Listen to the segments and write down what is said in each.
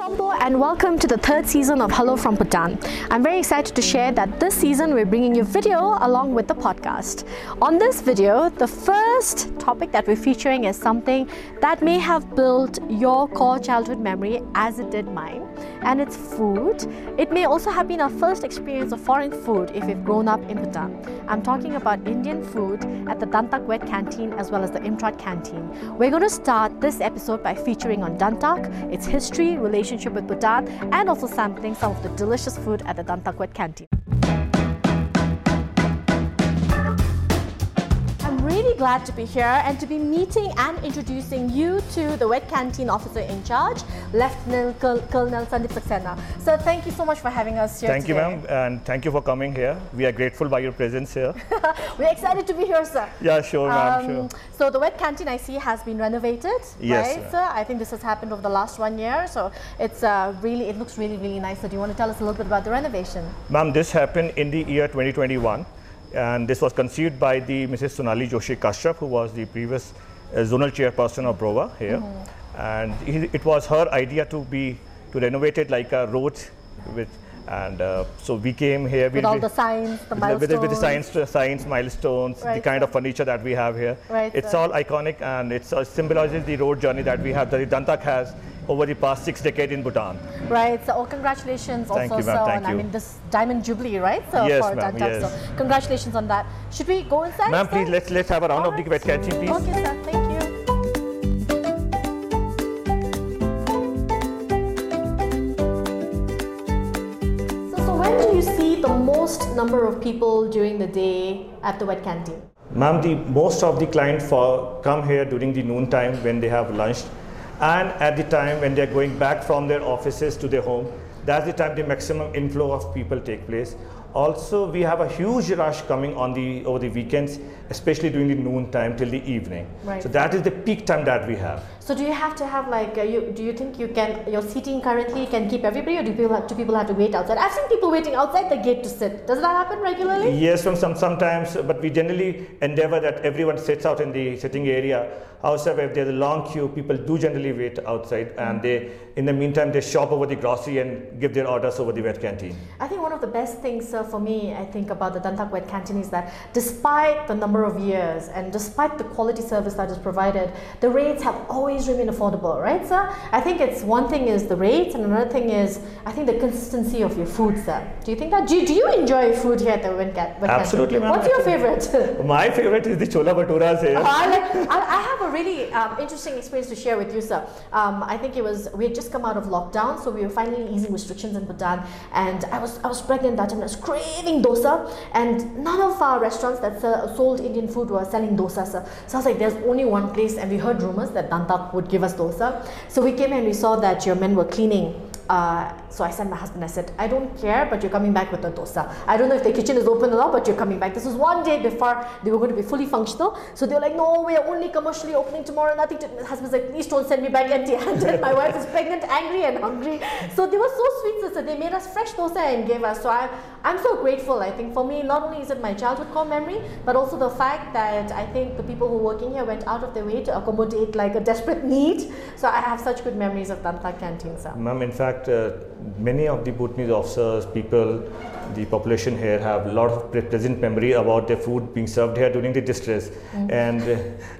Sompo and welcome to the third season of Hello from Bhutan. I'm very excited to share that this season we're bringing you video along with the podcast. On this video, the first topic that we're featuring is something that may have built your core childhood memory as it did mine, and it's food. It may also have been our first experience of foreign food if you've grown up in Bhutan. I'm talking about Indian food at the Dantak Wet Canteen as well as the Imtrat Canteen. We're going to start this episode by featuring on Dantak, its history, relationship with Bhutan, and also sampling some of the delicious food at the Dantak Wet Canteen. Really glad to be here and to be meeting and introducing you to the Wet Canteen officer in charge, Lieutenant Col- Colonel Sandip Saxena. So thank you so much for having us here Thank you, ma'am, and thank you for coming here. We are grateful by your presence here. We're excited to be here, sir. yeah, sure, ma'am, sure. Um, So the wet canteen I see has been renovated, Yes, right, sir? I think this has happened over the last one year, so it's uh, really it looks really really nice. So do you want to tell us a little bit about the renovation? Ma'am, this happened in the year 2021, and this was conceived by the Mrs. Sonali Joshi Kashyap, who was the previous uh, zonal chairperson of Brova here, Mm-hmm. and he, it was her idea to be to renovate it like a road, with, and uh, so we came here With all the signs, the milestones. with, the, with the science, science milestones, the kind sir. of furniture that we have here. Right, it's all iconic and it uh, symbolizes the road journey that we have, that the Dantak has over the past six decades in Bhutan. Right. So, oh, congratulations Thank also, you, sir. Thank and I mean, this diamond jubilee, right? So Yes, for ma'am, yes. So, congratulations on that. Should we go inside? Ma'am, please let's let's have a round All of the right. wet canteen, please. Okay, sir. Thank you. So, so when do you see the most number of people during the day at the wet canteen? Ma'am, the most of the clients for come here during the noon time when they have lunch, and at the time when they are going back from their offices to their home. That's the time the maximum inflow of people take place. Also, we have a huge rush coming on the over the weekends, especially during the noon time till the evening. Right. So that is the peak time that we have. So do you have to have like uh, you? Do you think you can your seating currently can keep everybody, or do people have, do people have to wait outside? I've seen people waiting outside the gate to sit. Does that happen regularly? Yes, from some sometimes, but we generally endeavor that everyone sits out in the sitting area. However, if there's a long queue, people do generally wait outside, and they, in the meantime, they shop over the grocery and give their orders over the wet canteen. I think one of the best things uh, for me, I think about the Dantak Wet Canteen is that despite the number of years and despite the quality service that is provided, the rates have always remained affordable, right, sir? I think it's one thing is the rates, and another thing is I think the consistency of your food, sir. Do you think that? Do do you enjoy food here at the Wet, Ca- Absolutely, ma'am, What's your favorite? My favorite is the chola bhaturas here. I, like, I, have a really um, interesting experience to share with you, sir. Um, I think it was we had just come out of lockdown, so we were finally easing restrictions in Bhutan, and I was I was pregnant that time. I was craving dosa, and none of our restaurants that sold Indian food were selling dosa, sir. So I was like, there's only one place, and we heard rumors that Dantak would give us dosa. So we came and we saw that your men were cleaning. Uh, so I sent my husband, I said, I don't care, but you're coming back with the dosa. I don't know if the kitchen is open or not, but you're coming back. This was one day before they were going to be fully functional. So they were like, no, we're only commercially opening tomorrow, nothing to. My husband's like, please don't send me back empty handed. my wife is pregnant, angry, and hungry. So they were so sweet, sister. They made us fresh dosa and gave us. So I, I'm so grateful. I think for me, not only is it my childhood core memory, but also the fact that I think the people who are working here went out of their way to accommodate like a desperate need. So I have such good memories of Dantak Canteen, sir. Ma'am, in fact, uh, many of the Bhutanese officers, people, the population here have a lot of pleasant memory about their food being served here during the distress. And uh,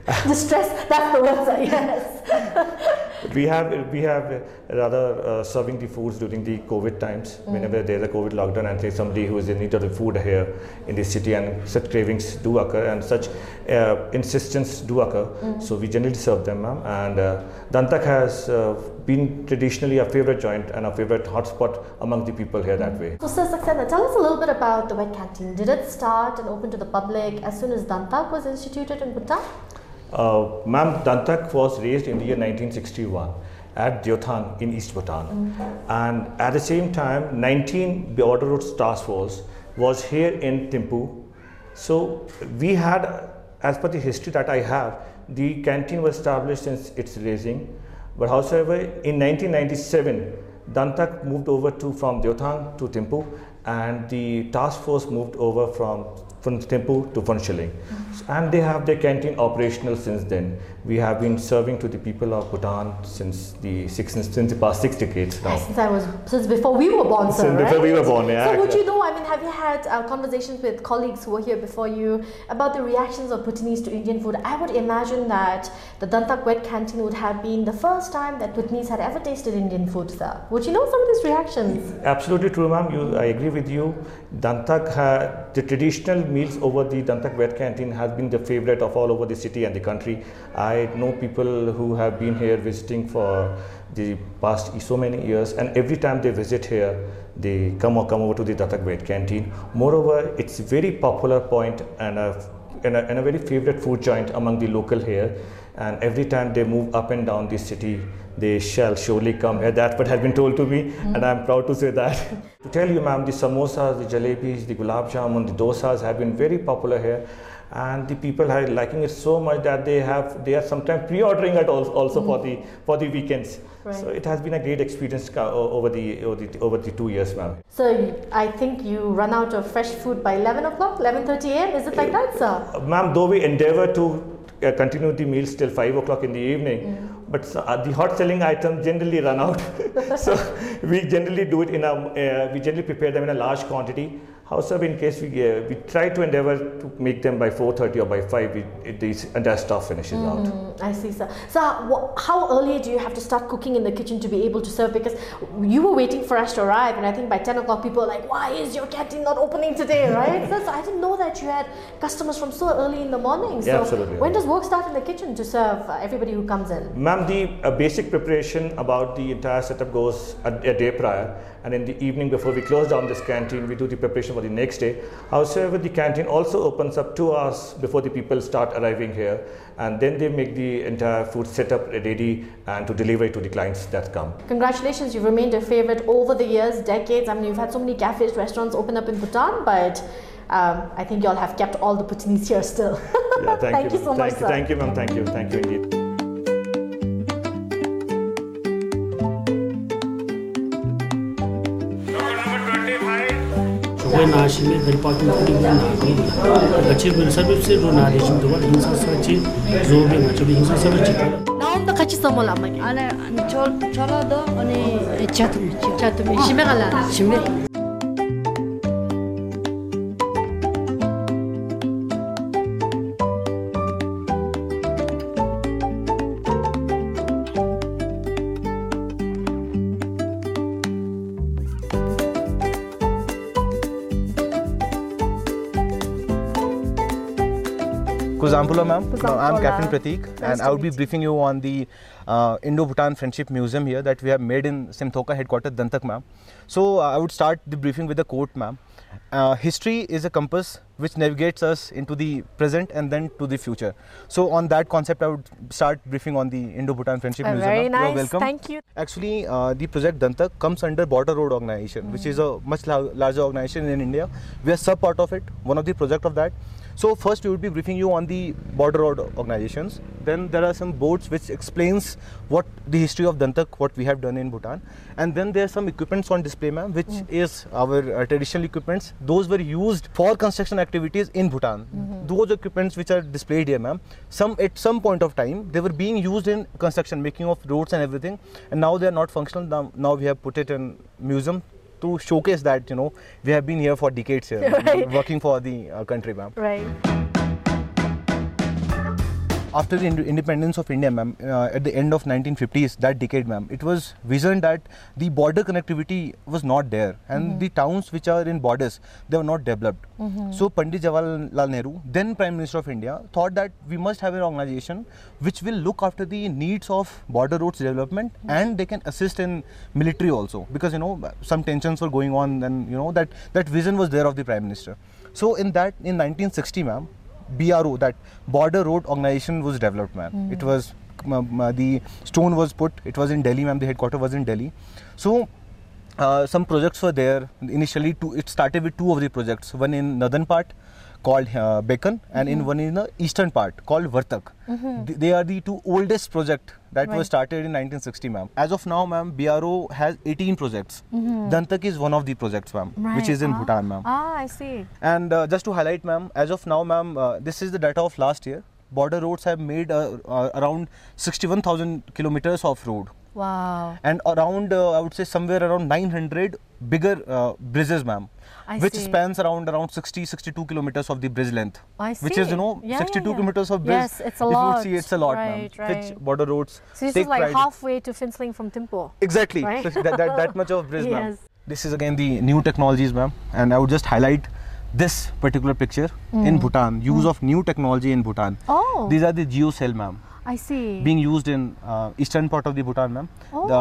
The that's the word, sir. Yes. we have we have rather uh, serving the foods during the COVID times. Whenever there's a COVID lockdown and say somebody who is in need of the food here in the city, and such cravings do occur and such uh, insistence do occur. So we generally serve them, ma'am. And uh, Dantak has uh, been traditionally a favorite joint and a favorite hotspot among the people here that way. So, Sir Saxena, tell us a little bit about the wet canteen. Did it start and open to the public as soon as Dantak was instituted in Bhutan? Uh, Ma'am, Dantak was raised in the year 1961 at Deothang in East Bhutan. And at the same time, 19 Border Roads Task Force was here in Thimphu. So we had, as per the history that I have, the canteen was established since its raising. But however, in 1997, Dantak moved over to from Deothang to Thimphu, and the task force moved over from from Thimphu to Phuentsholing. And they have their canteen operational since then. We have been serving to the people of Bhutan since the six, since the past six decades now. Since I was since before we were born, sir. Since before we were born, yeah, So would you know? I mean, have you had uh, conversations with colleagues who were here before you about the reactions of Bhutanese to Indian food? I would imagine that the Dantak Wet Canteen would have been the first time that Bhutanese had ever tasted Indian food, sir. Would you know some of these reactions? Absolutely true, ma'am. You, I agree with you. Dantak, ha- the traditional meals over the Dantak Wet Canteen has been the favorite of all over the city and the country. I know people who have been here visiting for the past so many years, and every time they visit here, they come or come over to the Dantak Wet Canteen. Moreover, it's very popular point and a, and a, and a very favorite food joint among the local here. And every time they move up and down the city, they shall surely come here. That's what has been told to me, and I'm proud to say that. to tell you, ma'am, the samosas, the jalebis, the gulab jamun, the dosas have been very popular here, and the people are liking it so much that they have they are sometimes pre-ordering it al- also for the for the weekends. Right. So it has been a great experience over the over the over the two years, ma'am. So I think you run out of fresh food by 11 o'clock, 11:30 a.m. Is it like that, sir? Uh, Ma'am, though we endeavor to uh, continue the meals till 5 o'clock in the evening, but uh, the hot selling items generally run out. so we generally do it in a, uh, we generally prepare them in a large quantity. However, in case we, uh, we try to endeavor to make them by 4.30 or by 5, we, it, the entire stuff finishes out. Mm, I see, sir. So, how early do you have to start cooking in the kitchen to be able to serve? Because you were waiting for us to arrive, and I think by 10 o'clock, people are like, Why is your canteen not opening today, right? so, so I didn't know that you had customers from so early in the morning. So, Yeah, absolutely. when does work start in the kitchen to serve uh, everybody who comes in? Ma'am, the uh, basic preparation about the entire setup goes a, a day prior, and in the evening before we close down this canteen, we do the preparation for the next day. However, the canteen also opens up two hours before the people start arriving here, and then they make the entire food setup ready and to deliver it to the clients that come. Congratulations, you've remained a favorite over the years, decades. I mean, you've had so many cafes, restaurants open up in Bhutan, but um, I think you all have kept all the Bhutanese here still. Yeah, thank, you so much, thank, sir. Thank you, ma'am. Thank you. Thank you indeed. कोई नाशी में घर पाकी पूरी ना गई अच्छे पर सब से रो ना रेशम दो इंसान सा चीज जो भी ना चलो इंसान सब चीज नाम तो कच्ची समोल आमा अरे चलो दो अनि चतुम चतुम शिमेगला शिमे Zampulo, ma'am. I'm Captain Pratik, nice and I will be briefing you on the uh, Indo-Bhutan Friendship Museum here that we have made in Simtokha headquarters, Dantak, ma'am. So uh, I would start the briefing with a quote, ma'am. Uh, history is a compass which navigates us into the present and then to the future. So on that concept, I would start briefing on the Indo-Bhutan Friendship uh, Museum. Very nice. You're welcome. Thank you. Actually, uh, the project Dantak comes under Border Road Organization, mm. which is mm. a much larger organization in India. We are sub part of it. One of the project of that so first, we will be briefing you on the Border Road organizations. Then there are some boards which explains what the history of Dantak, what we have done in Bhutan, and then there are some equipments on display, ma'am, which is our uh, traditional equipments. Those were used for construction activities in Bhutan. Those equipments which are displayed here, ma'am, some at some point of time they were being used in construction, making of roads and everything, and now they are not functional. Now, now we have put it in museum to showcase that you know we have been here for decades here, Right. working for the uh, country, ma'am. Right. After the independence of India, ma'am, uh, at the end of 1950s, that decade, ma'am, it was visioned that the border connectivity was not there, and mm-hmm. the towns which are in borders they were not developed. Mm-hmm. So Pandit Jawaharlal Nehru, then Prime Minister of India, thought that we must have an organization which will look after the needs of border roads development, mm-hmm. and they can assist in military also, because you know some tensions were going on, and you know that that vision was there of the Prime Minister. So in that, in 1960, ma'am, BRO, that Border Road Organization was developed, ma'am. It was uh, the stone was put. It was in Delhi, ma'am. The headquarters was in Delhi. So uh, some projects were there initially. Two, it started with two of the projects. One in northern part, called uh, and in one in the eastern part called Vartak. Th- They are the two oldest project that Right. was started in 1960, ma'am. As of now, ma'am, BRO has 18 projects. Dantak is one of the projects, ma'am, which is in ah. Bhutan, ma'am. Ah, I see. And uh, just to highlight, ma'am, as of now, ma'am, uh, this is the data of last year. Border roads have made uh, uh, around 61,000 kilometers of road, Wow. and around uh, I would say somewhere around 900 bigger uh, bridges, ma'am, I which see. spans around around 60, 62 kilometers of the bridge length. I see. Which is you know Yeah, 62 yeah, yeah. kilometers of bridge. Yes, it's a lot. you would see, it's a lot, Right, ma'am. Which border roads So this take is like pride halfway to Phuentsholing from Thimphu. Exactly. right? So that, that, that much of bridge, ma'am. This is again the new technologies, ma'am. And I would just highlight this particular picture in Bhutan. Use of new technology in Bhutan. Mm. Oh. These are the geocell, ma'am. I see. Being used in uh, eastern part of the Bhutan, ma'am. Oh. The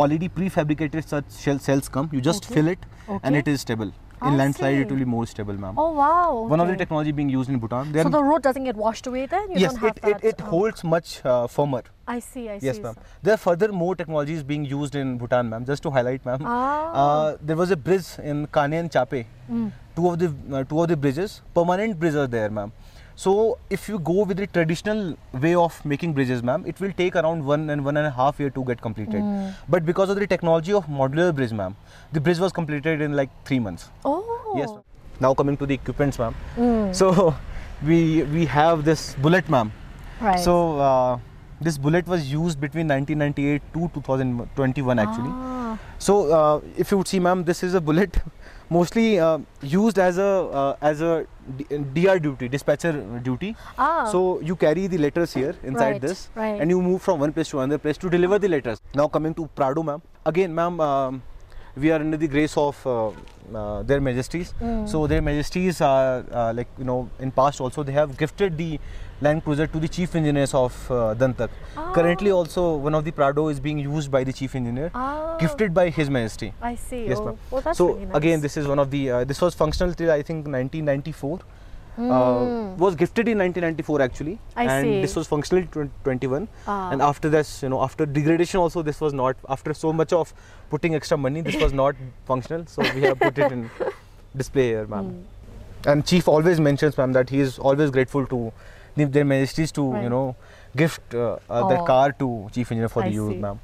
already prefabricated such shell cells come. You just Okay. fill it, and it is stable. I In landslide, it will be more stable, ma'am. oh wow. One of the technology being used in Bhutan. So the road doesn't get washed away then? You yes, don't have it, that. it, it um, holds much uh, firmer. I see, I see. Yes, ma'am. There are further more technologies being used in Bhutan, ma'am. Just to highlight, ma'am. Ah. Uh, there was a bridge in Kane and Chape. Mm. Two of the uh, two of the bridges, permanent bridges are there, ma'am. So if you go with the traditional way of making bridges, ma'am, it will take around one and one and a half year to get completed. Mm. But because of the technology of modular bridge, ma'am, the bridge was completed in like three months. Oh. Yes. Ma'am. Now coming to the equipments, ma'am. Mm. So we we have this bullet, ma'am. Right. So uh, this bullet was used between 1998 to 2021 actually. Ah. So uh, if you would see, ma'am, this is a bullet mostly uh, used as a uh, as a DR duty, dispatcher duty. Ah. So you carry the letters here inside Right, this, right. and you move from one place to another place to deliver the letters. Now coming to Prado, ma'am. Again, ma'am, um, we are under the grace of uh, uh, their majesties. Mm. So their majesties are uh, like you know in past also they have gifted the Land Cruiser to the chief engineers of uh, Dantak. Currently Ah. also one of the Prado is being used by the chief engineer, Ah. gifted by His Majesty. I see. Yes, oh. ma'am. Oh, that's so really nice. again, this is one of the. Uh, this was functional till I think 1994. Mm. Uh, was gifted in 1994 actually, I and see. this was functional in 20- 21. Ah. And after this, you know, after degradation also, this was not. After so much of putting extra money, this was not functional. So we have put it in display here, ma'am. Hmm. And chief always mentions, ma'am, that he is always grateful to their majesties to Right. you know gift uh, uh, their Oh. car to chief engineer for I the use, see. ma'am.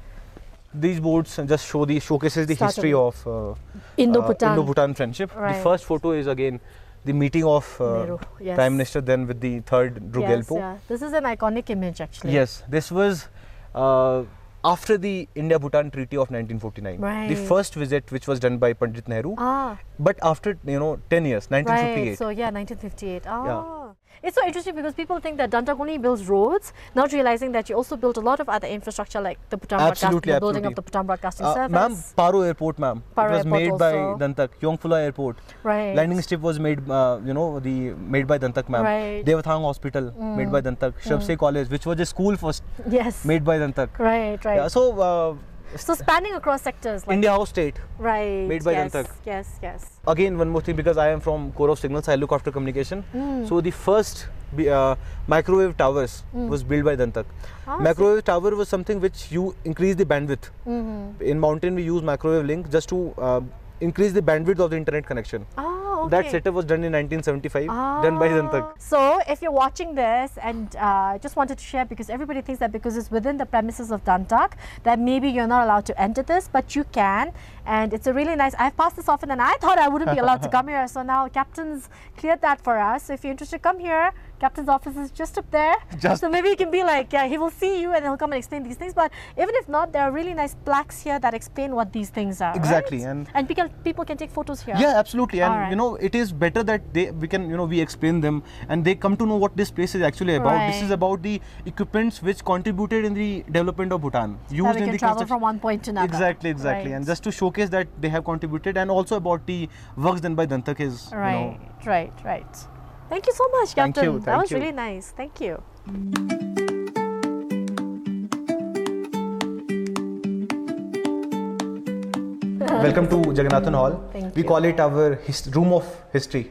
These boards just show the showcases the Started history of uh, Indo-Bhutan. uh, Indo-Bhutan friendship. Right. The first photo is again the meeting of uh, yes. Prime Minister then with the third Yes, Druk Gyalpo. yeah. This is an iconic image actually. Yes, this was uh, after the India-Bhutan Treaty of 1949. Right. The first visit which was done by Pandit Nehru, Ah. but after you know 10 years, 1958. Right. So yeah, 1958. Ah. It's so interesting because people think that Dantak only builds roads, not realizing that you also built a lot of other infrastructure like the Bhutan Absolutely, the building of the Bhutan Broadcasting Uh, Service. ma'am, Paro Airport, ma'am. Paro it was Airport made by also. Dantak. Yongphula Airport. right. Landing strip was made, uh, you know, the made by Dantak, ma'am. Right. Devathang Hospital made by Dantak. Sherubtse College, which was a school first, Yes. made by Dantak. Right. Right. Yeah, so uh, so spanning across sectors. Like, India House State. Right. made by yes, Dantak. Yes. Yes. Again, one more thing because I am from Corps of Signals, I look after communication. Hmm. So the first uh, microwave towers was built by Dantak. Ah, microwave tower was something which you increase the bandwidth. Mm-hmm. In mountain, we use microwave link just to uh, increase the bandwidth of the internet connection. Oh, okay. That setup was done in 1975, done by Dantak. Ah. So, if you're watching this and uh, just wanted to share because everybody thinks that because it's within the premises of Dantak, that maybe you're not allowed to enter this, but you can. And it's a really nice. I've passed this often, and I thought I wouldn't be allowed to come here. So now Captain's cleared that for us. So if you're interested, come here. Captain's office is just up there. Just- so maybe you can be like, yeah, he will see you and he'll come and explain these things. But even if not, there are really nice plaques here that explain what these things are. Exactly, right? and- and people people can take photos here. Yeah, absolutely. And Alright. you know, it is better that they we can you know we explain them and they come to know what this place is actually about. This is about the equipments which contributed in the development of Bhutan, used That we in can the travel from one point to another. Exactly, exactly. Right. And just to showcase that they have contributed, and also about the works done by Dantak is you Right, know, right, right. Thank you so much, Thank Captain. you, that was you. really nice. Thank you. Welcome to Jagannathan Hall. Thank we you. call it our his- room of history.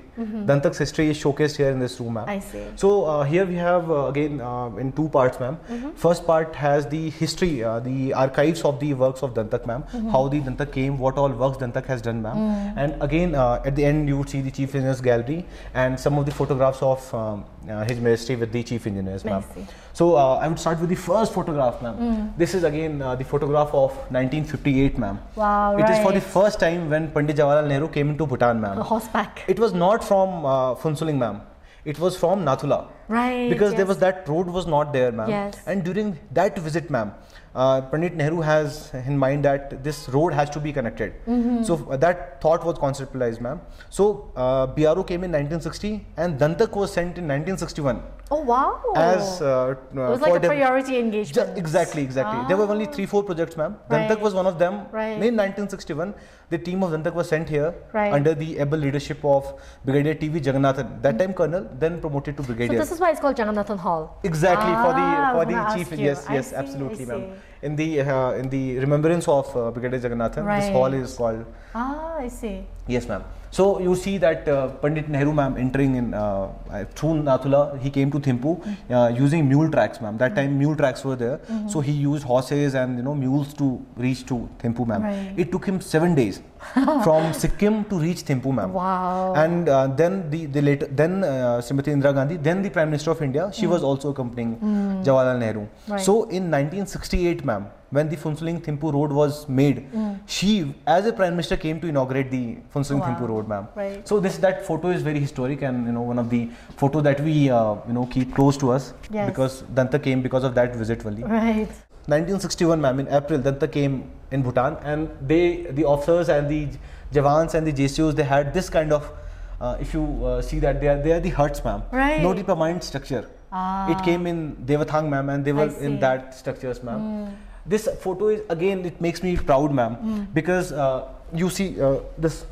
Dantak's history is showcased here in this room, ma'am. I see. So uh, here we have uh, again uh, in two parts, ma'am. First part has the history, uh, the archives of the works of Dantak, ma'am. How the Dantak came, what all works Dantak has done, ma'am. And again, uh, at the end, you would see the chief engineer's gallery and some of the photographs of um, uh, his ministry with the chief engineers, ma'am. see. So uh, I would start with the first photograph, ma'am. This is again uh, the photograph of 1958, ma'am. Wow, Right. It is for the first time when Pandit Jawaharlal Nehru came into Bhutan, ma'am. Horseback. It was not from uh, Phuentsholing, ma'am. It was from Nathula. Right, Because there was that road was not there, ma'am. Yes. And during that visit, ma'am, uh, Pandit Nehru has in mind that this road has to be connected. Mm-hmm. So uh, that thought was conceptualized, ma'am. So uh, BRO came in 1960 and Dantak was sent in 1961 Oh wow. as uh, it was like a priority Ju- engagement. exactly, exactly. There were only three, four projects, ma'am. Dantak Right. was one of them. Right. In 1961, the team of Dantak was sent here Right. under the able leadership of Brigadier T.V. Jagannathan, that time Colonel, then promoted to Brigadier. So this is why it's called Jagannathan Hall. Exactly Ah, for the for the chief. you. Yes, yes, see, absolutely, ma'am. In the uh, in the remembrance of uh, Brigadier Jagannathan, this hall is called. Ah, I see. Yes, ma'am. So you see that uh, Pandit Nehru, ma'am, entering in uh, through Nathula, he came to Thimphu uh, using mule tracks, ma'am. That time mule tracks were there, so he used horses and you know mules to reach to Thimphu, ma'am. Right. It took him seven days from Sikkim to reach Thimphu, ma'am. Wow. And uh, then the, the later then uh, Srimati Indira Gandhi, then the Prime Minister of India, she was also accompanying Jawaharlal Nehru. Right. So in 1968, ma'am, when the Phuentsholing Thimphu road was made, she, as a Prime Minister, came to inaugurate the Phuentsholing Wow. Thimphu road, ma'am. Right. So this that photo is very historic and you know one of the photo that we uh, you know keep close to us Yes. because Dantak came because of that visit only. Right. 1961, ma'am, in April, Dantak came in Bhutan, and they, the officers and the jawans and the JCOs, they had this kind of. Uh, if you uh, see that they are they are the huts, ma'am. Right. No permanent structure. Ah. It came in Devathang, ma'am, and they were in that structures, ma'am. This photo is again, it makes me proud, ma'am, because uh, you see uh, this.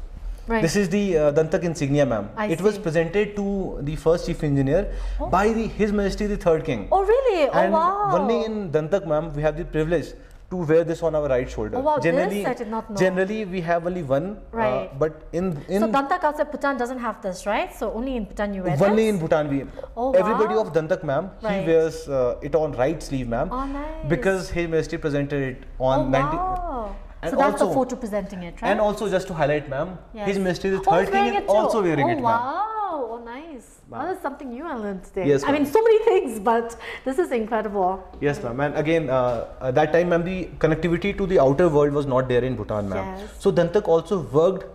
Right. This is the uh, Dantak insignia, ma'am. I it was presented to the first chief engineer by the His Majesty the Third King. Oh really? Oh And wow. only in Dantak, ma'am, we have the privilege to wear this on our right shoulder. Oh, wow, this generally, I did not know. generally we have only one. uh, Right. but in in so Dantak outside Bhutan doesn't have this, right? So only in Bhutan you wear only this? in Bhutan we. Oh, everybody wow. of Dantak, ma'am, Right. he wears uh, it on right sleeve, ma'am. Oh, nice. Because His Majesty presented it Oh on 90. wow. and so that's the photo presenting it, right? And also just to highlight, ma'am, Yes. His Majesty the Oh, Third he's King is also wearing oh, it, ma'am. wow. Oh, nice. Well, that's something new I learned today. Yes, I mean, so many things, but this is incredible. Yes, ma'am. And again, uh, uh, that time, ma'am, the connectivity to the outer world was not there in Bhutan, ma'am. Yes. So Dantak also worked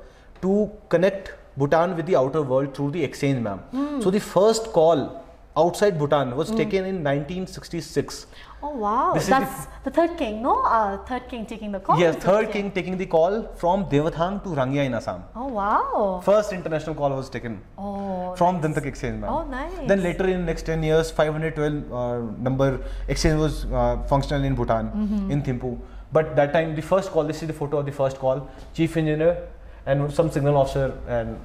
to connect Bhutan with the outer world through the exchange, ma'am. Hmm. So the first call outside Bhutan was taken in 1966. Oh, wow. This is the- that's the, third king, no? Uh, third king taking the call? yes, third king taking the call from Devathang to Rangya in Assam. Oh, wow. First international call was taken Oh, from Dantak exchange, ma'am. Oh, nice. Then later in next 10 years, 512 uh, number exchange was uh, functional in Bhutan, Mm-hmm. in Thimphu. But that time, the first call, this is the photo of the first call, chief engineer and some signal officer and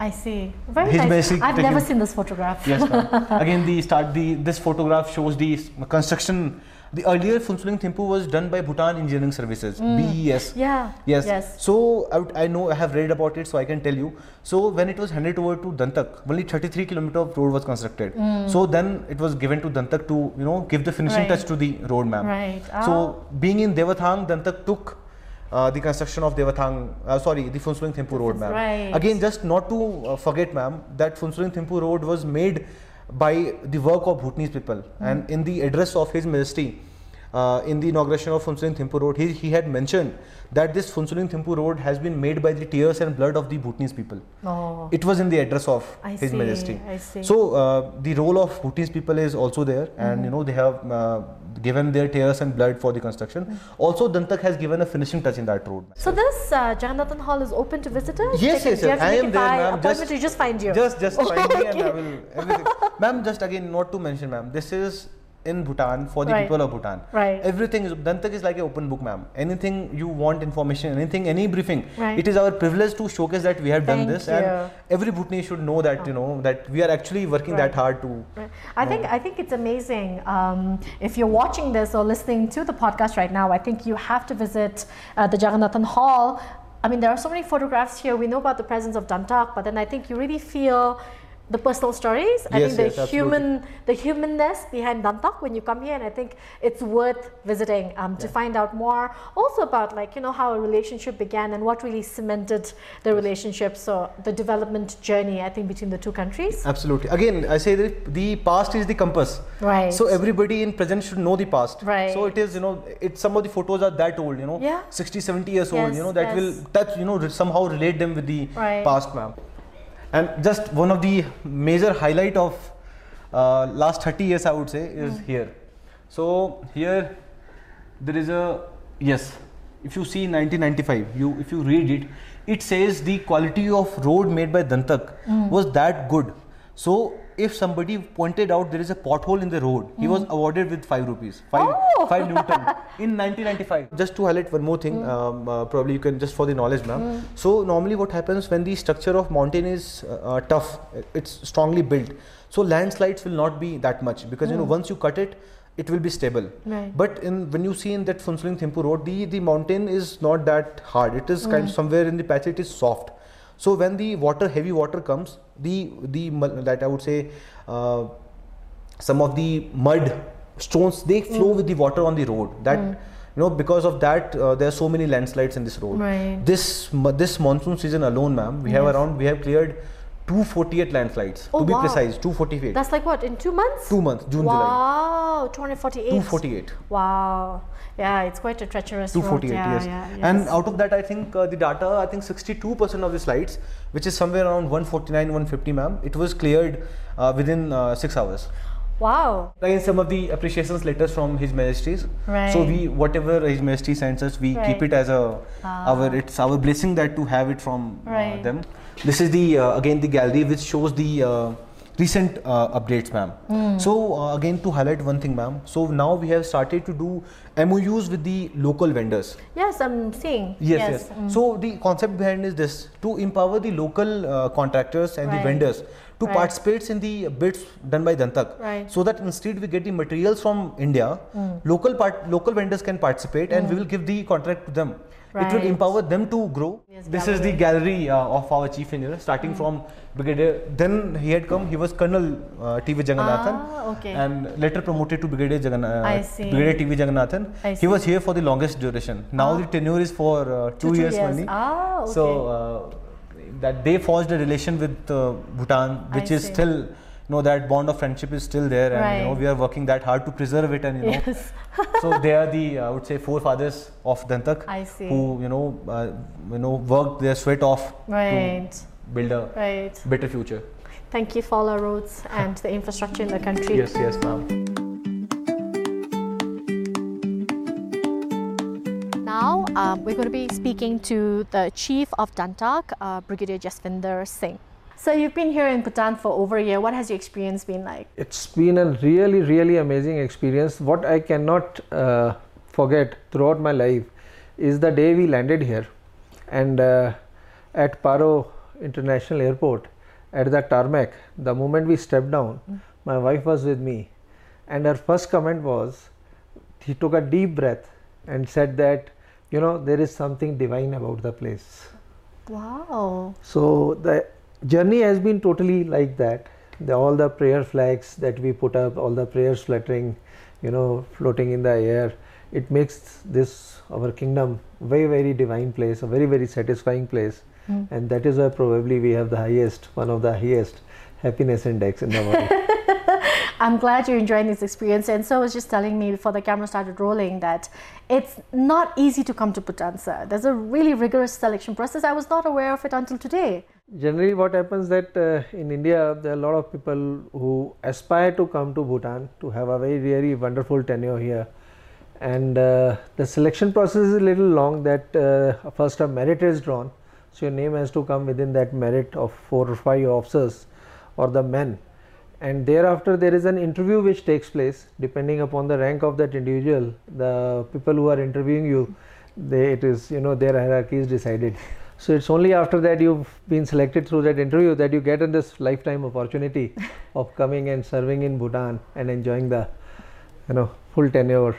I see. Very His nice. basic I've never seen this photograph. yes, ma'am. Again, the start, the this photograph shows the construction. The earlier Phuentsholing Thimphu was done by Bhutan Engineering Services, BES. Mm. Yeah. Yes. Yes. So I, I know I have read about it, so I can tell you. So when it was handed over to Dantak, only 33 kilometer of road was constructed. So then it was given to Dantak to you know give the finishing Mm. Right. touch to the road, ma'am. Right. Ah. So being in Devathang, Dantak took. Uh, the construction of Devathang, uh, sorry, the Phuentsholing Thimphu road, ma'am. Right. Again, just not to uh, forget, ma'am, that Phunsuling Thimphu road was made by the work of Bhutanese people. And in the address of His Majesty, uh, in the inauguration of Phuentsholing Thimphu road, he, he had mentioned that this Phuentsholing Thimphu road has been made by the tears and blood of the Bhutanese people. Oh. It was in the address of I His see, Majesty. I see. So uh, the role of Bhutanese people is also there, and Mm-hmm. you know they have uh, given their tears and blood for the construction. Mm-hmm. Also, Dantak has given a finishing touch in that road. So this uh, Jagannathan Hall is open to visitors? Yes, yes, yes. I am there, ma'am. Just- just find you? Just, just find me and I will everything. ma'am, just again, not to mention, ma'am. This is in Bhutan for the Right. people of Bhutan. Right. Everything is Dantak is like an open book, ma'am. Anything you want information, anything, any briefing. Right. It is our privilege to showcase that we have done this, you. and every Bhutanese should know that you know that we are actually working that hard to. I think I think it's amazing. Um, if you're watching this or listening to the podcast right now, I think you have to visit uh, the Jagannathan Hall. I mean, there are so many photographs here. We know about the presence of Dantak, but then I think you really feel the personal stories. I Yes, think the yes, absolutely. human, the humanness behind Dantak when you come here, and I think it's worth visiting um, to find out more. Also about like you know how a relationship began and what really cemented the relationship. So the development journey, I think, between the two countries. Absolutely. Again, I say that the past is the compass. Right. So everybody in present should know the past. Right. So it is, you know, it some of the photos are that old, you know, Yeah. 60, 70 years old, you know, that yes. will that you know somehow relate them with the Right. past, ma'am. And just one of the major highlight of uh, last 30 years, I would say, is Hmm. here. So here there is a yes. If you see 1995, you if you read it, it says the quality of road made by Dantak Hmm. was that good. So if somebody pointed out there is a pothole in the road, he was awarded with five rupees, five, Hmm. Oh. five ngultrum in 1995. Just to highlight one more thing, um, uh, probably you can just for the knowledge, ma'am. So normally what happens when the structure of mountain is uh, uh, tough, it's strongly built. So landslides will not be that much because you know once you cut it, it will be stable. Right. But in when you see in that Phuentsholing Thimphu road, the the mountain is not that hard. It is kind of somewhere in the patch. It is soft. So when the water, heavy water comes, the the that I would say, uh, some of the mud stones they flow with the water on the road. That you know because of that uh, there are so many landslides in this road. Right. This this monsoon season alone, ma'am, we have around we have cleared 248 landslides Oh, to be wow. precise. 248. That's like what in two months? two months, June, July. Wow, 248. 248. Wow. Yeah, it's quite a treacherous road. 248 Yeah, yes. yeah, and out of that i think uh, the data i think 62% of the slides which is somewhere around 149 150 ma'am it was cleared uh, within uh, 6 hours Wow. again some of the appreciations letters from his majesties so we whatever his majesty sends us we keep it as a our it's our blessing that to have it from uh, Right. them this is the uh, again the gallery which shows the uh, recent uh, updates ma'am Hmm. so uh, again to highlight one thing ma'am so now we have started to do MOUs with the local vendors Yes, I'm seeing. Yes, yes. mm. So the concept behind is this: to empower the local uh, contractors and the vendors to Right. participate in the bids done by Dantak, Right. Hmm. so that instead we get the materials from India, local part, local vendors can participate, and we will give the contract to them. It will empower them to grow. Yes, this is the gallery uh, of our chief engineer, starting Hmm. from Brigadier. Then he had come. He was Colonel uh, T.V. Jagannathan, Ah, okay. and later promoted to Brigadier Jagann- I see. Brigadier T.V. Jagannathan. He was here for the longest duration. Now the tenure is for uh, two, two years, years. only. Ah, So okay. uh, that they forged a relation with uh, Bhutan, which I is see. still, know, that bond of friendship is still there, and you know we are working that hard to preserve it, and you know. Yes. so they are the I would say forefathers of Dantak, who you know uh, you know worked their sweat off Right. to build a Right. better future. Thank you for all our roads and the infrastructure in the country. Yes, yes, ma'am. Now um, we're going to be speaking to the chief of Dantak, uh, Brigadier Jasvinder Singh. So you've been here in Bhutan for over a year. What has your experience been like? it's been a really really amazing experience what i cannot uh, forget throughout my life is the day we landed here and uh, at paro international airport at the tarmac the moment we stepped down my wife was with me and her first comment was he took a deep breath and said that you know there is something divine about the place Wow. so the journey has been totally like that. The, all the prayer flags that we put up, all the prayers fluttering, you know, floating in the air, it makes this our kingdom very very divine place, a very very satisfying place, hmm. and that is why probably we have the highest, one of the highest happiness index in the world. I'm glad you're enjoying this experience. And so was just telling me before the camera started rolling that it's not easy to come to Bhutan, sir. There's a really rigorous selection process. I was not aware of it until today. Generally, what happens that uh, in India there are a lot of people who aspire to come to Bhutan to have a very very wonderful tenure here, and uh, the selection process is a little long. That uh, first a merit is drawn, so your name has to come within that merit of four or five officers or the men, and thereafter there is an interview which takes place depending upon the rank of that individual. The people who are interviewing you, they it is you know their hierarchy is decided. So it's only after that you've been selected through that interview that you get in this lifetime opportunity of coming and serving in Bhutan and enjoying the you know full tenure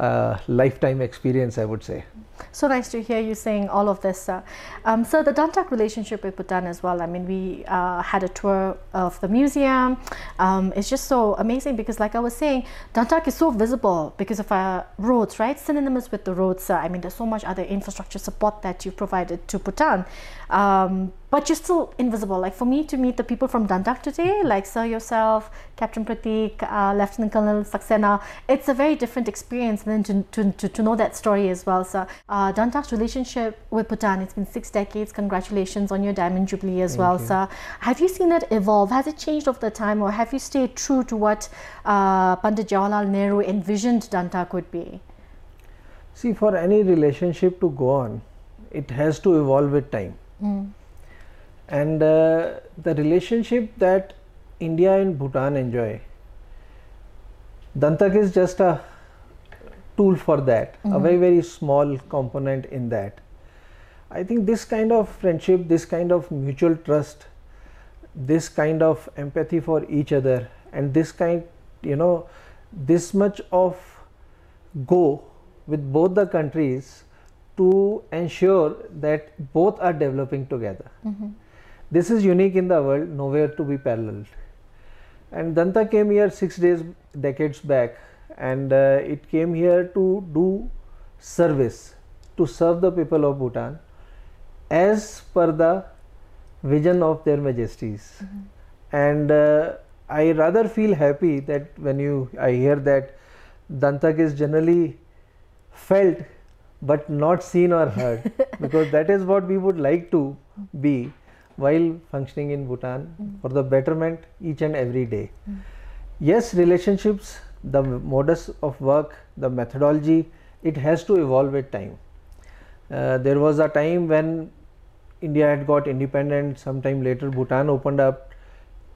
uh, lifetime experience, I would say. So nice to hear you saying all of this. Uh, um, so the Dantak relationship with Bhutan as well. I mean, we uh, had a tour of the museum. Um, it's just so amazing because, like I was saying, Dantak is so visible because of our roads, right? Synonymous with the roads. Uh, I mean, there's so much other infrastructure support that you've provided to Bhutan. Um, but you're still invisible. Like for me to meet the people from Dantak today, like Sir yourself, Captain Pratik, uh, Lieutenant Colonel Saxena, it's a very different experience than to, to, to, to know that story as well. So uh, Dantak's relationship with Bhutan, it's been six decades. Congratulations on your Diamond Jubilee as Thank well, you. sir. Have you seen it evolve? Has it changed over the time or have you stayed true to what uh, Pandit Jawaharlal Nehru envisioned Dantak would be? See, for any relationship to go on, it has to evolve with time. And uh, the relationship that India and Bhutan enjoy, Dantak is just a tool for that, a very, very small component in that. I think this kind of friendship, this kind of mutual trust, this kind of empathy for each other, and this kind, you know, this much of go with both the countries to ensure that both are developing together. This is unique in the world, nowhere to be paralleled. And Dantak came here six days, decades back, and uh, it came here to do service, to serve the people of Bhutan as per the vision of their majesties. And uh, I rather feel happy that when you I hear that Dantak is generally felt but not seen or heard because that is what we would like to be while functioning in Bhutan hmm. for the betterment each and every day. Hmm. Yes, relationships, the modus of work, the methodology, it has to evolve with time. Uh, there was a time when India had got independent, sometime later Bhutan opened up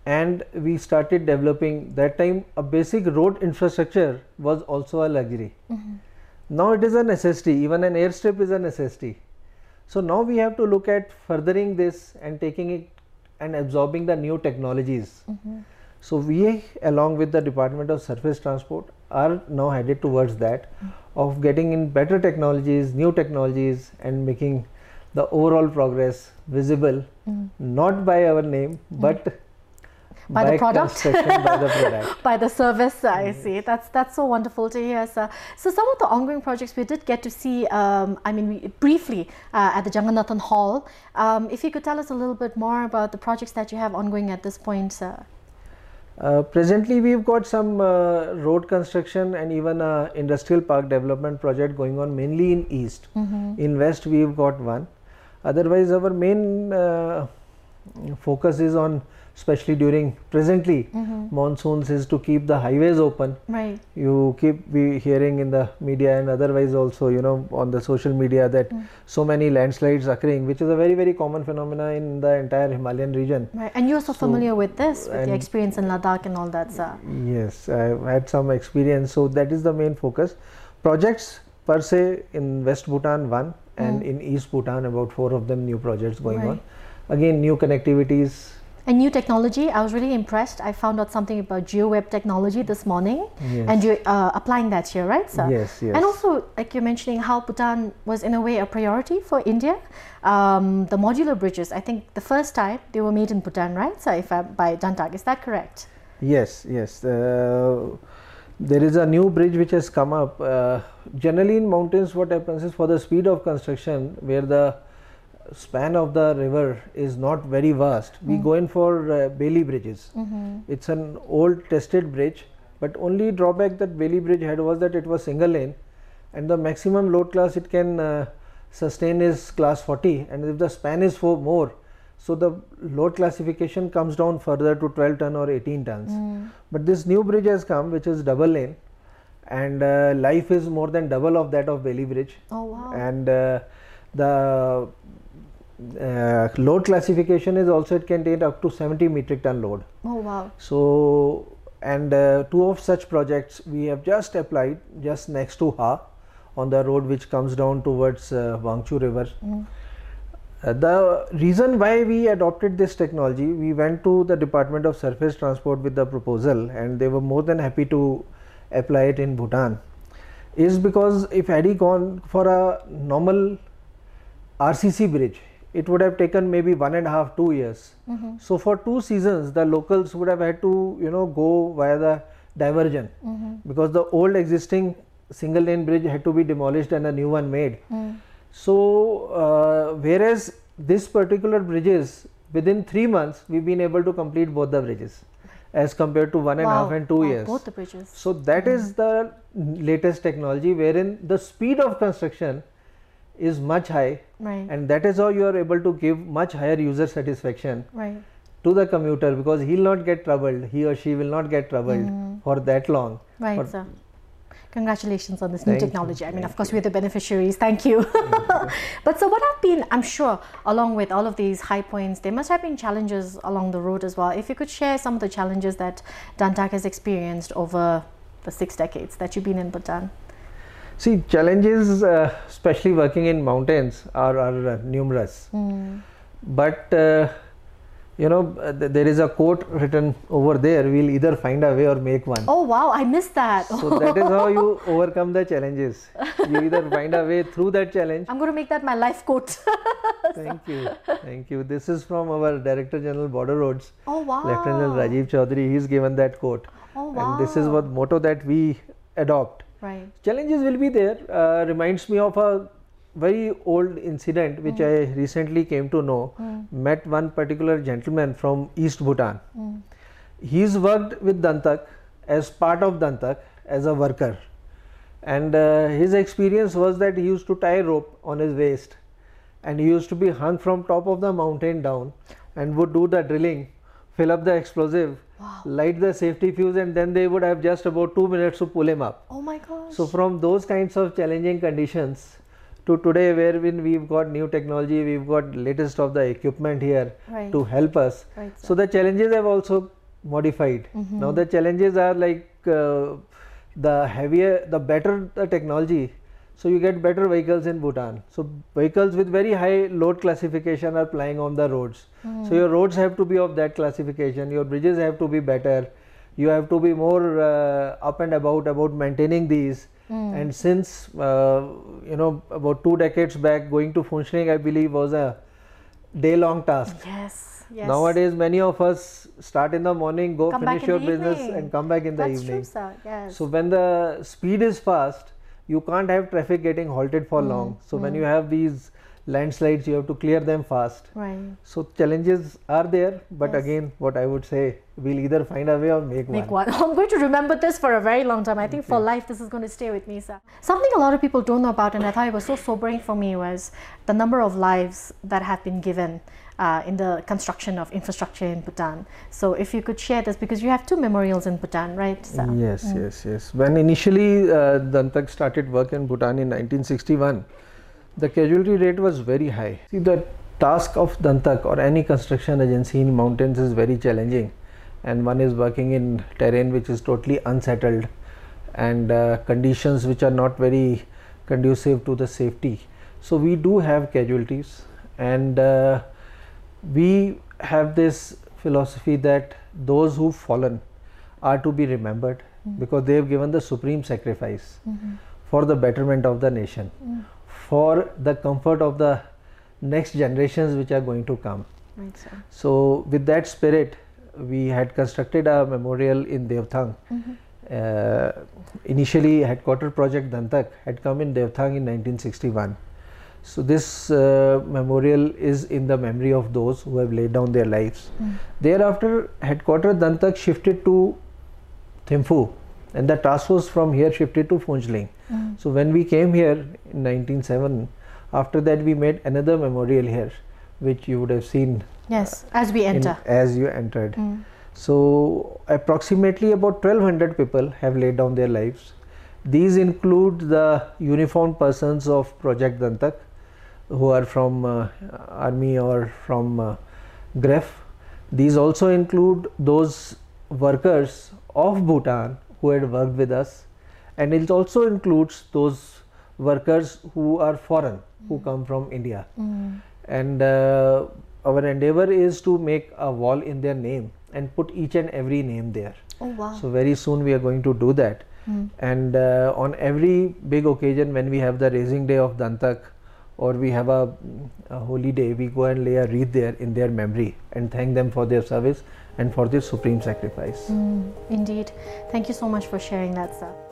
and we started developing. That time a basic road infrastructure was also a luxury. Mm-hmm. Now it is a necessity. Even an airstrip is a necessity so now we have to look at furthering this and taking it and absorbing the new technologies. Mm-hmm. So we along with the department of surface transport are now headed towards that mm-hmm. of getting in better technologies new technologies and making the overall progress visible mm-hmm. not by our name but By the product? by the product. By the service i see. That's that's so wonderful to hear sir. So some of the ongoing projects we did get to see um, i mean we, briefly uh, at the jagannathan hall. Um, if you could tell us a little bit more about the projects that you have ongoing at this point sir. Uh, presently, we've got some uh, road construction and even a industrial park development project going on mainly in east. In west, we've got one. Otherwise, our main uh, focus is on, especially during presently mm-hmm. monsoons, is to keep the highways open. right You keep be hearing in the media and otherwise also, you know, on the social media that mm. so many landslides occurring, which is a very very common phenomena in the entire Himalayan region. right and you're so, familiar with this with your experience in ladakh and all that sir Yes, I've had some experience. So that is the main focus. Projects per se in West Bhutan one and mm. in East Bhutan about four of them new projects going Right. on. Again new connectivities. And new technology i was really impressed i found out something about geoweb technology this morning Yes. and you're uh, applying that here right sir Yes, yes. and also like you're mentioning how bhutan was in a way a priority for india um, the modular bridges i think the first time they were made in bhutan right so if I, by dantak is that correct Yes, yes. Uh, there is a new bridge which has come up. Uh, generally in mountains what happens is for the speed of construction where the span of the river is not very vast. We go in for uh, Bailey bridges. It's an old tested bridge but only drawback that Bailey bridge had was that it was single lane and the maximum load class it can uh, sustain is class 40 and if the span is for more so the load classification comes down further to 12 ton or 18 tons. But this new bridge has come which is double lane and uh, life is more than double of that of Bailey bridge. Oh wow. And uh, the uh, load classification is also it can take up to 70 metric ton load. Oh wow. So and uh, two of such projects we have just applied just next to ha on the road which comes down towards uh, Wangchu river. Uh, the reason why we adopted this technology, we went to the Department of Surface Transport with the proposal, and they were more than happy to apply it in Bhutan. is because if had he gone for a normal RCC bridge, it would have taken maybe one and a half, two years. Mm-hmm. So for two seasons, the locals would have had to, you know, go via the diversion mm-hmm. because the old existing single lane bridge had to be demolished and a new one made. Mm. So uh, whereas this particular bridges within three months we've been able to complete both the bridges as compared to one and a half Wow. and two Wow, years. Both the bridges. So that is mm-hmm. the latest technology wherein the speed of construction is much high Right. and that is how you are able to give much higher user satisfaction right. to the commuter because he'll not get troubled he or she will not get troubled hmm. for that long Right, But- sir. Congratulations on this new Thank you, technology. I mean, of thank course, we're the beneficiaries. Thank you. but so, what have been, I'm sure, along with all of these high points, there must have been challenges along the road as well. If you could share some of the challenges that Dantak has experienced over the six decades that you've been in Bhutan. See challenges uh, especially working in mountains are, are uh, numerous. But uh, you know uh, th- there is a quote written over there we'll either find a way or make one. Oh, wow, I missed that. so that is how you overcome the challenges. You either find a way through that challenge I'm going to make that my life quote. thank you. Thank you. This is from our director general border roads oh, wow. lieutenant general rajiv chaudhary. He's given that quote. Oh, wow. and this is what motto that we adopt Right. challenges will be there. Uh, reminds me of a very old incident which i recently came to know. Met one particular gentleman from east bhutan. He's worked with dantak as part of dantak as a worker. And uh, his experience was that he used to tie rope on his waist and he used to be hung from top of the mountain down and would do the drilling fill up the explosive light the safety fuse and then they would have just about 2 minutes to pull him up. Oh, my gosh. so from those kinds of challenging conditions to today where when we've got new technology we've got latest of the equipment here Right. to help us. Right, so the challenges have also modified. Now the challenges are like uh, the heavier the better the technology so you get better vehicles in bhutan so vehicles with very high load classification are plying on the roads so your roads have to be of that classification your bridges have to be better you have to be more uh, up and about about maintaining these and since uh, you know about two decades back going to functioning i believe was a day long task yes. Yes. Nowadays, many of us start in the morning, go Come finish your business, evening. and come back in the That's evening. true, sir. Yes. So, when the speed is fast, you can't have traffic getting halted for long. Hmm. So, when hmm. you have these landslides, you have to clear them fast. right. So, challenges are there, but Yes. again, what I would say, we'll either find a way or make, Make one. one. I'm going to remember this for a very long time. I think for life, this is going to stay with me, sir. Something a lot of people don't know about, and I thought it was so sobering for me, was the number of lives that have been given uh, in the construction of infrastructure in Bhutan. So, if you could share this, because you have two memorials in Bhutan, right? Sir? Yes, yes, yes. When initially uh, Dantak started work in Bhutan in 1961, the casualty rate was very high. See, the task of Dantak or any construction agency in mountains is very challenging, and one is working in terrain which is totally unsettled and uh, conditions which are not very conducive to the safety. So, we do have casualties, and uh, we have this philosophy that those who've fallen are to be remembered mm-hmm. because they have given the supreme sacrifice mm-hmm. for the betterment of the nation, mm-hmm. for the comfort of the next generations which are going to come. Right. So, with that spirit, we had constructed a memorial in Deothang. Uh, initially, headquarter project Dantak had come in Deothang in 1961. So, this uh, memorial is in the memory of those who have laid down their lives. Hmm. Thereafter, headquarter Dantak shifted to Thimphu, and the task force from here shifted to Phuentsholing. Hmm. So, when we came here in 1907, after that we made another memorial here, which you would have seen Yes, as we in- enter. as you entered. Hmm. So, approximately about 1200 people have laid down their lives. These include the uniformed persons of Project Dantak who are from uh, army or from uh, GREF. These also include those workers of Bhutan who had worked with us, and it also includes those workers who are foreign, who come from India. And uh, our endeavor is to make a wall in their name and put each and every name there. Oh, wow. So very soon we are going to do that. And uh, on every big occasion, when we have the raising day of Dantak or we have a, a holy day, we go and lay a wreath there in their memory and thank them for their service and for their supreme sacrifice. Mm, indeed. Thank you so much for sharing that, sir.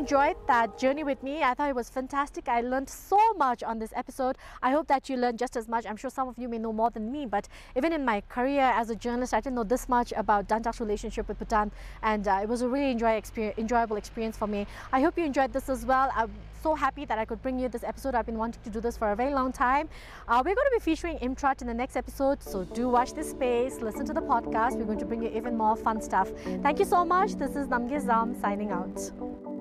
Enjoyed that journey with me. I thought it was fantastic. I learned so much on this episode. I hope that you learned just as much. I'm sure some of you may know more than me, but even in my career as a journalist, I didn't know this much about Dantak's relationship with Bhutan, and uh, it was a really enjoy experience, enjoyable experience for me. I hope you enjoyed this as well. I'm so happy that I could bring you this episode. I've been wanting to do this for a very long time. Uh, we're going to be featuring Imtrat in the next episode, so do watch this space, listen to the podcast. We're going to bring you even more fun stuff. Thank you so much. This is Namgay Zam signing out.